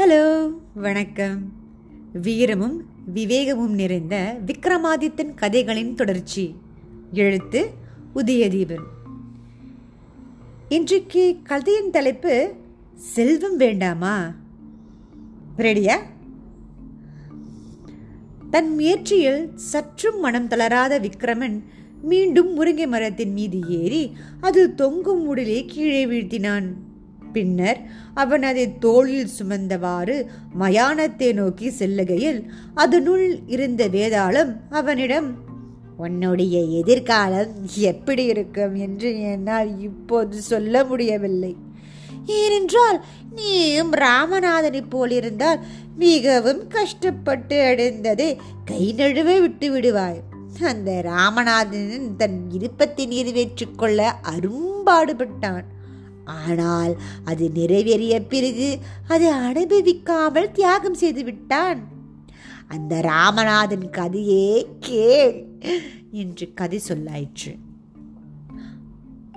Hello வணக்கம். வீரமும் விவேகமும் நிறைந்த விக்ரமாதித்தன் கதைகளின் தொடர்ச்சி. எழுத்து உதயதீபன். இன்றைக்கு கதையின் தலைப்பு செல்வம் வேண்டாமா? ரெடியா தன் முயற்சியில் சற்றும் மனம் தளராத விக்ரமன் மீண்டும் முருங்கை மரத்தின் மீது ஏறி அது தொங்கும் உடலே கீழே வீழ்த்தினான். பின்னர் அவன் அதை தோளில் சுமந்தவாறு மயானத்தை நோக்கி செல்லுகையில் அதனுள் இருந்த வேதாளம் அவனிடம் உன்னுடைய எதிர்காலம் எப்படி இருக்கும் என்று என்னால் இப்போது சொல்ல முடியவில்லை. ஏனென்றால் நீயும் ராமநாதனைப் போலிருந்தால் மிகவும் கஷ்டப்பட்டு அடைந்ததை கை நழுவே விட்டு விடுவாய். அந்த ராமநாதன் தன் விருப்பத்தை நிறைவேற்றிக்கொள்ள அரும்பாடுபட்டான். ஆனால் அது நிறைவேறிய பிறகு அதை அனுபவிக்காமல் தியாகம் செய்து விட்டான். அந்த ராமநாதன் கதையே கேள் என்று கதை சொல்லாயிற்று.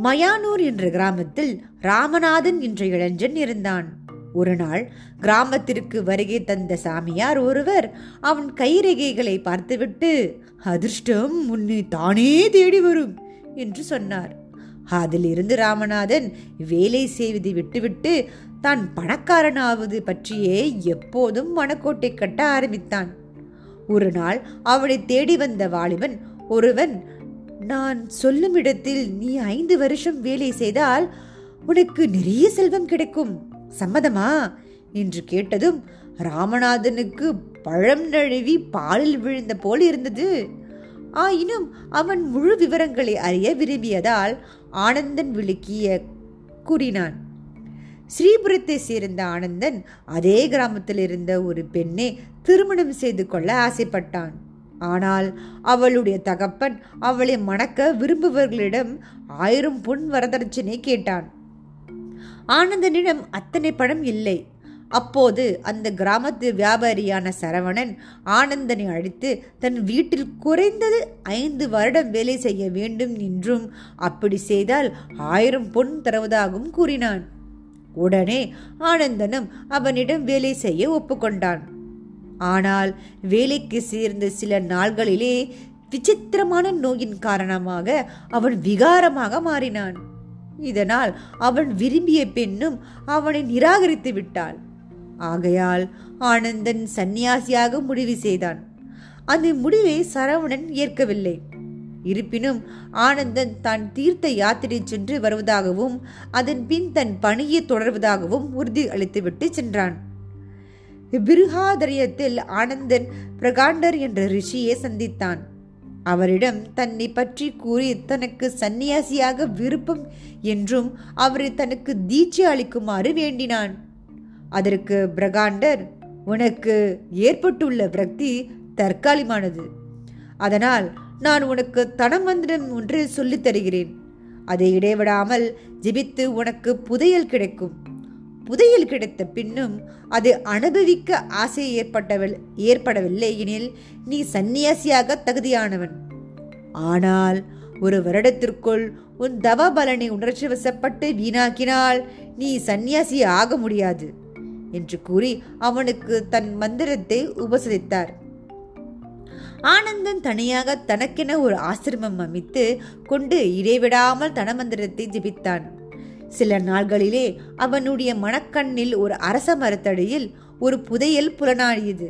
மயானூர் என்ற கிராமத்தில் ராமநாதன் என்ற இளைஞன் இருந்தான். ஒரு நாள் கிராமத்திற்கு வருகை தந்த சாமியார் ஒருவர் அவன் கைரேகைகளை பார்த்துவிட்டு அதிர்ஷ்டம் உன்னை தானே தேடி வரும் என்று சொன்னார். அதிலிருந்து ராமநாதன் வேலை செய்வதை விட்டுவிட்டு தான் பணக்காரனாவது பற்றியே எப்போதும் மணக்கோட்டை கட்ட ஆரம்பித்தான். ஒரு நாள் அவனை தேடி வந்த வாலிபன் ஒருவன் நான் சொல்லும் இடத்தில் நீ ஐந்து வருஷம் வேலை செய்தால் உனக்கு நிறைய செல்வம் கிடைக்கும் சம்மதமா? என்று கேட்டதும் ராமநாதனுக்கு பழம் நழுவி பாலில் விழுந்த போல் இருந்தது. ஆயினும் அவன் முழு விவரங்களை அறிய விரும்பியதால் ஆனந்தன் விளக்கிய கூறினான். ஸ்ரீபுரத்தை சேர்ந்த ஆனந்தன் அதே கிராமத்தில் இருந்த ஒரு பெண்ணை திருமணம் செய்து கொள்ள ஆசைப்பட்டான். ஆனால் அவளுடைய தகப்பன் அவளை மணக்க விரும்புபவர்களிடம் ஆயிரம் பொன் வரதட்சணை கேட்டான். ஆனந்தனிடம் அத்தனை பணம் இல்லை. அப்போது அந்த கிராமத்து வியாபாரியான சரவணன் ஆனந்தனை அழைத்து தன் வீட்டில் குறைந்தது ஐந்து வருடம் வேலை செய்ய வேண்டும் என்றும் அப்படி செய்தால் ஆயிரம் பொன் தருவதாகவும் கூறினான். உடனே ஆனந்தனும் அவனிடம் வேலை செய்ய ஒப்புக்கொண்டான். ஆனால் வேலைக்கு சேர்ந்த சில நாள்களிலே விசித்திரமான நோயின் காரணமாக அவன் விகாரமாக மாறினான். இதனால் அவன் விரும்பிய பெண்ணும் அவனை நிராகரித்து விட்டாள். ஆகையால் ஆனந்தன் சந்நியாசியாக முடிவு செய்தான். அந்த முடிவை சரவணன் ஏற்கவில்லை. இருப்பினும் ஆனந்தன் தான் தீர்த்த யாத்திரை சென்று வருவதாகவும் அதன் பின் தன் பணியை தொடர்வதாகவும் உறுதி அளித்துவிட்டு சென்றான். பிருகாதரியத்தில் ஆனந்தன் பிரகாண்டர் என்ற ரிஷியை சந்தித்தான். அவரிடம் தன்னை பற்றி கூறி தனக்கு சந்நியாசியாக விருப்பம் என்றும் அவரை தனக்கு தீட்சை அளிக்குமாறு வேண்டினான். அதற்கு பிரகாண்டர் உனக்கு ஏற்பட்டுள்ள பிரக்தி தற்காலிகமானது. அதனால் நான் உனக்கு தனமந்திரம் ஒன்று சொல்லித் தருகிறேன். அதை இடைவிடாமல் ஜெபித்து உனக்கு புதையல் கிடைக்கும். புதையல் கிடைத்த பின்னும் அது அனுபவிக்க ஆசை ஏற்பட்டவள் ஏற்படவில்லை எனில் நீ சந்நியாசியாக தகுதியானவன். ஆனால் ஒரு வருடத்திற்குள் உன் தவ பலனை உணர்ச்சி வசப்பட்டு வீணாக்கினால் நீ சந்நியாசி ஆக முடியாது. என்று கூறி அவனுக்கு தன் மந்திரத்தை உபசரித்தார். ஆனந்தன் தனியாக தனக்கென ஒரு ஆசிரமம் அமைத்து கொண்டு இடைவிடாமல் தனமந்திரத்தை ஜெபித்தான். சில நாள்களிலே அவனுடைய மனக்கண்ணில் ஒரு அரச மரத்தடியில் ஒரு புதையல் புலனாடியது.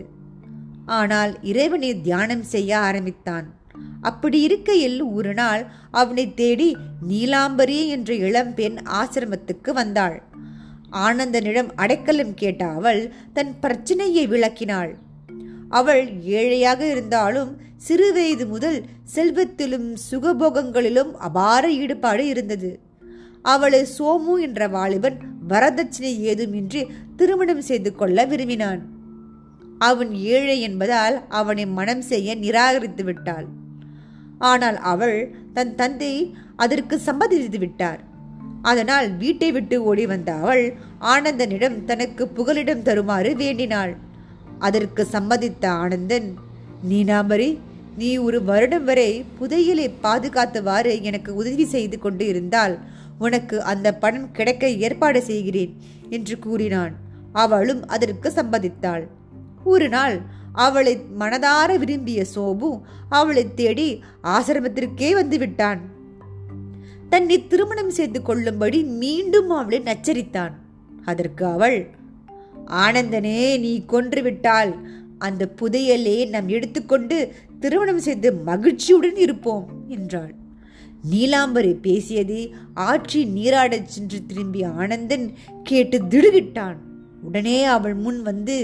ஆனால் இறைவனை தியானம் செய்ய ஆரம்பித்தான். அப்படி இருக்கையில் ஒரு நாள் அவனை தேடி நீலாம்பரி என்ற இளம்பெண் ஆசிரமத்துக்கு வந்தாள். ஆனந்தனிடம் அடைக்கலம் கேட்ட அவள் தன் பிரச்சனையை விளக்கினாள். அவள் ஏழையாக இருந்தாலும் சிறுவயது முதல் செல்வத்திலும் சுகபோகங்களிலும் அபார ஈடுபாடு இருந்தது. அவளை சோமு என்ற வாலிபன் வரதட்சணை ஏதுமின்றி திருமணம் செய்து கொள்ள விரும்பினான். அவன் ஏழை என்பதால் அவனை மனம் செய்ய நிராகரித்து விட்டாள் ஆனால் அவள் தன் தந்தை அதற்கு சம்மதித்து விட்டார். அதனால் வீட்டை விட்டு ஓடி வந்த அவள் ஆனந்தனிடம் தனக்கு புகலிடம் தருமாறு வேண்டினாள். அதற்கு சம்மதித்த ஆனந்தன் நீனாம்பரி நீ ஒரு வருடம் வரை புதையலை பாதுகாத்தவாறு எனக்கு உதவி செய்து கொண்டு இருந்தால் உனக்கு அந்த பணம் கிடைக்க ஏற்பாடு செய்கிறேன் என்று கூறினான். அவளும் அதற்கு சம்மதித்தாள். ஒரு நாள் அவளை மனதார விரும்பிய சோபு அவளை தேடி ஆசிரமத்திற்கே வந்து விட்டான். தன்னை திருமணம் செய்து கொள்ளும்படி மீண்டும் அவளை நச்சரித்தான். அதற்கு அவள் ஆனந்தனே நீ கொன்றுவிட்டால் அந்த புதையலே நாம் எடுத்துக்கொண்டு திருமணம் செய்து மகிழ்ச்சியுடன் இருப்போம் என்றாள். நீலாம்பரி பேசியது ஆற்றி நீராடச் சென்று திரும்பிய ஆனந்தன் கேட்டு திடுகிட்டான். உடனே அவள் முன் வந்து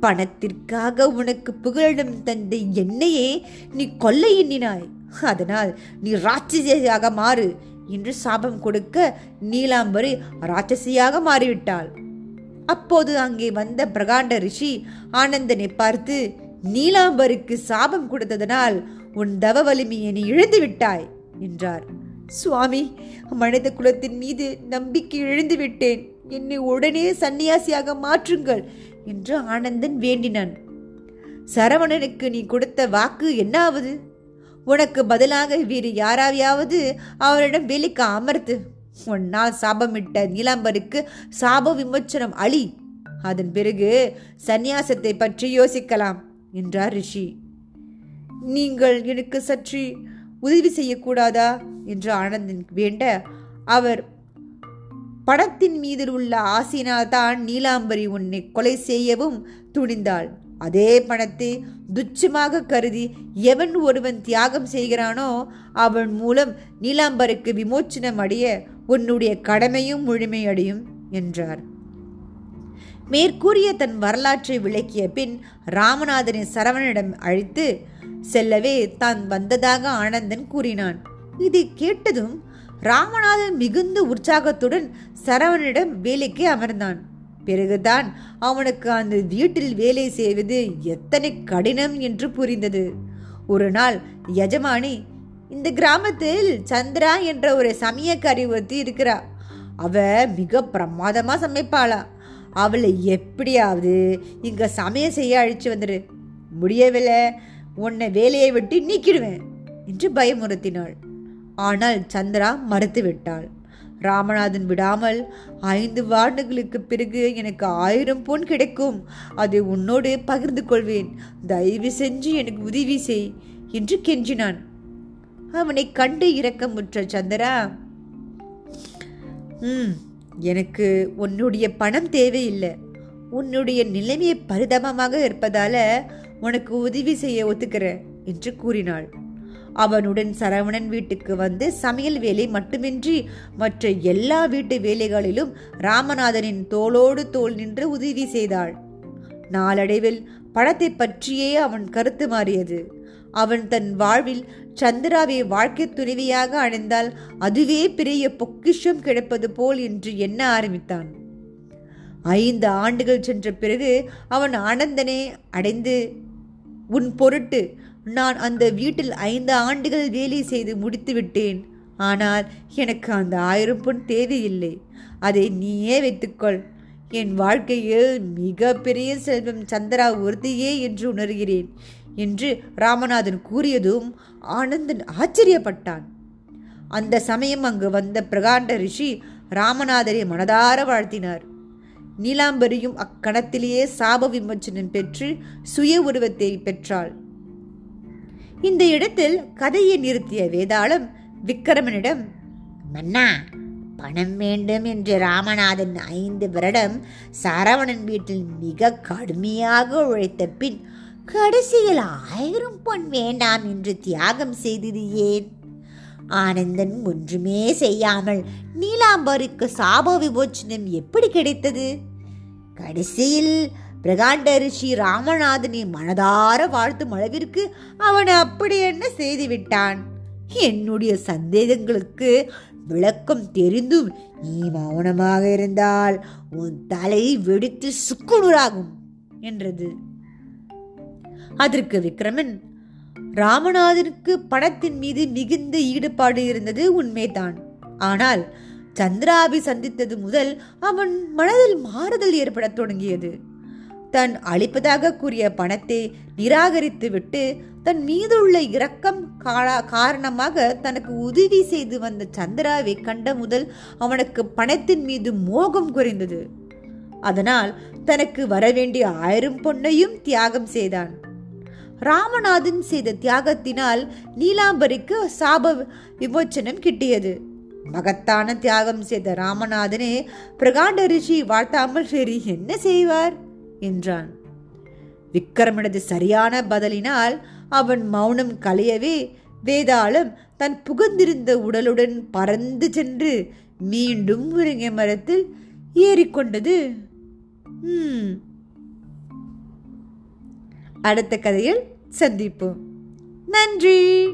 பணத்திற்காக உனக்கு புகழிடம் தந்த என்னையே நீ கொல்ல எண்ணினாய். அதனால் நீ ராட்சசியாக மாறு. என்று சாபம் கொடுக்க நீலாம்பரி ராட்சசியாக மாறிவிட்டாள். அப்போது அங்கே வந்த பிரகாண்ட ரிஷி ஆனந்தனை பார்த்து நீலாம்பருக்கு சாபம் கொடுத்ததனால் உன் தவ வலிமையை நீ இழந்து விட்டாய் என்றார். சுவாமி மனித குலத்தின் மீது நம்பிக்கை இழந்து விட்டேன். என்னை உடனே சன்னியாசியாக மாற்றுங்கள் என்று ஆனந்தன் வேண்டினான். சரவணனுக்கு நீ கொடுத்த வாக்கு என்னாவது? உனக்கு பதிலாக வேறு யாராவையாவது அவரிடம் வேலைக்கு அமர்த்து உன்னால் சாபமிட்ட நீலாம்பருக்கு சாப விமோச்சனம் அழி. அதன் பிறகு சந்நியாசத்தை பற்றி யோசிக்கலாம் என்றார் ரிஷி. நீங்கள் எனக்கு சற்று உதவி செய்யக்கூடாதா? என்று ஆனந்தன் வேண்ட அவர் படத்தின் மீது உள்ள ஆசையினால் தான் நீலாம்பரி உன்னை கொலை செய்யவும் துணிந்தாள். அதே பணத்தை துச்சமாக கருதி எவன் ஒருவன் தியாகம் செய்கிறானோ அவன் மூலம் நீலாம்பருக்கு விமோச்சனம் அடைய உன்னுடைய கடமையும் முழுமையடையும் என்றார். மேற்கூறிய தன் வரலாற்றை விளக்கிய பின் ராமநாதனை சரவணனிடம் அழைத்து செல்லவே தான் வந்ததாக ஆனந்தன் கூறினான். இதை கேட்டதும் ராமநாதன் மிகுந்த உற்சாகத்துடன் சரவணனிடம் வேலைக்கு அமர்ந்தான். பிறகுதான் அவனுக்கு அந்த வீட்டில் வேலை செய்வது எத்தனை கடினம் என்று புரிந்தது. ஒரு நாள் எஜமானி இந்த கிராமத்தில் சந்திரா என்ற ஒரு சமயக்காரி ஒருத்தி இருக்கிறா. அவ மிக பிரமாதமாக சமைப்பாளா. அவளை எப்படியாவது இங்கே சமயம் செய்ய அழிச்சு வந்துடு முடியவில்லை உன்னை வேலையை விட்டு நீக்கிடுவேன் என்று பயமுறுத்தினாள். ஆனால் சந்திரா மறுத்து விட்டாள் ராமநாதன் விடாமல் ஐந்து வார்டுகளுக்கு பிறகு எனக்கு ஆயிரம் பொன் கிடைக்கும். அதை உன்னோடு பகிர்ந்து கொள்வேன். தயவு செஞ்சு எனக்கு உதவி செய் என்று கெஞ்சினான். அவனை கண்டு இரக்கமுற்ற சந்திரா ம் எனக்கு உன்னுடைய பணம் தேவையில்லை. உன்னுடைய நிலைமை பரிதாபமாக இருப்பதால உனக்கு உதவி செய்ய ஒத்துக்கிறேன் என்று கூறினாள். அவனுடன் சரவணன் வீட்டுக்கு வந்து சமையல் வேலை மட்டுமின்றி மற்ற எல்லா வீட்டு வேலைகளிலும் ராமநாதனின் தோளோடு தோல் நின்று உதவி செய்தாள். நாளடைவில் படத்தை பற்றியே அவன் கருத்து மாறியது. அவன் தன் வாழ்வில் சந்திராவை வாழ்க்கை துணைவியாக அடைந்தால் அதுவே பெரிய பொக்கிஷம் கிடைப்பது போல் என்று எண்ண ஆரம்பித்தான். ஐந்து ஆண்டுகள் சென்ற பிறகு அவன் ஆனந்தனை அடைந்து உன் பொருட்டு நான் அந்த வீட்டில் ஐந்து ஆண்டுகள் வேலை செய்து முடித்து விட்டேன் ஆனால் எனக்கு அந்த ஆயிரம் பொன் தேவையில்லை. அதை நீயே வைத்துக்கொள். என் வாழ்க்கையில் மிக பெரிய செல்வம் சந்திரா ஒருத்தையே என்று உணர்கிறேன் என்று ராமநாதன் கூறியதும் ஆனந்தன் ஆச்சரியப்பட்டான். அந்த சமயம் அங்கு வந்த பிரகாண்ட ரிஷி ராமநாதரை மனதார வாழ்த்தினார். நீலாம்பரியும் அக்கணத்திலேயே சாப விமோச்சனம் பெற்று சுய உருவத்தை பெற்றாள். இந்த இடத்தில் கதையை நிறுத்திய வேதாளம் விக்கிரமனிடம் மன்னா பணம் வேண்டும் என்று ராமநாதன் ஐந்து வருடம் சரவணன் வீட்டில் மிக கடுமையாக உழைத்த பின் கடைசியில் ஆயிரம் பொன் வேண்டாம் என்று தியாகம் செய்தது ஏன்? ஆனந்தன் ஒன்றுமே செய்யாமல் நீலாம்பருக்கு சாப விமோச்சனம் எப்படி கிடைத்தது? கடைசியில் பிரகாண்ட ரிஷி ராமநாதனை மனதார வாழ்த்தும் அளவிற்கு அவன் அப்படி என்ன செய்து விட்டான்? என்னுடைய சந்தேகங்களுக்கு விளக்கம் தெரிந்தும் நீ மௌனமாக இருந்தால் உன் தலை வெடித்து சுக்குநூறாகும் என்றது. அதற்கு விக்ரமன் ராமநாதனுக்கு பணத்தின் மீது மிகுந்த ஈடுபாடு இருந்தது உண்மைதான். ஆனால் சந்திராவை சந்தித்தது முதல் அவன் மனதில் மாறுதல் ஏற்படத் தொடங்கியது. தன் அளிப்பதாக கூறிய பணத்தை நிராகரித்துவிட்டு தன் மீதுள்ள இரக்கம் காரணமாக தனக்கு உதவி செய்து வந்த சந்திராவை கண்ட முதல் அவனுக்கு பணத்தின் மீது மோகம் குறைந்தது. அதனால் தனக்கு வரவேண்டிய ஆயிரம் பொன்னையும் தியாகம் செய்தான். ராமநாதன் செய்த தியாகத்தினால் நீலாம்பரிக்கு சாப விமோச்சனம் கிட்டியது. மகத்தான தியாகம் செய்த ராமநாதனே பிரகாண்ட ரிஷி வாழ்த்தாமல் சரி என்ன செய்வார்? என்றான். விக்ரமனது சரியான பதிலினால் அவன் மௌனம் கலையவே வேதாளம் தன் புகுந்திருந்த உடலுடன் பறந்து சென்று மீண்டும் முருங்கை மரத்தில் ஏறிக்கொண்டது. அடுத்த கதையில் சந்திப்போம். நன்றி.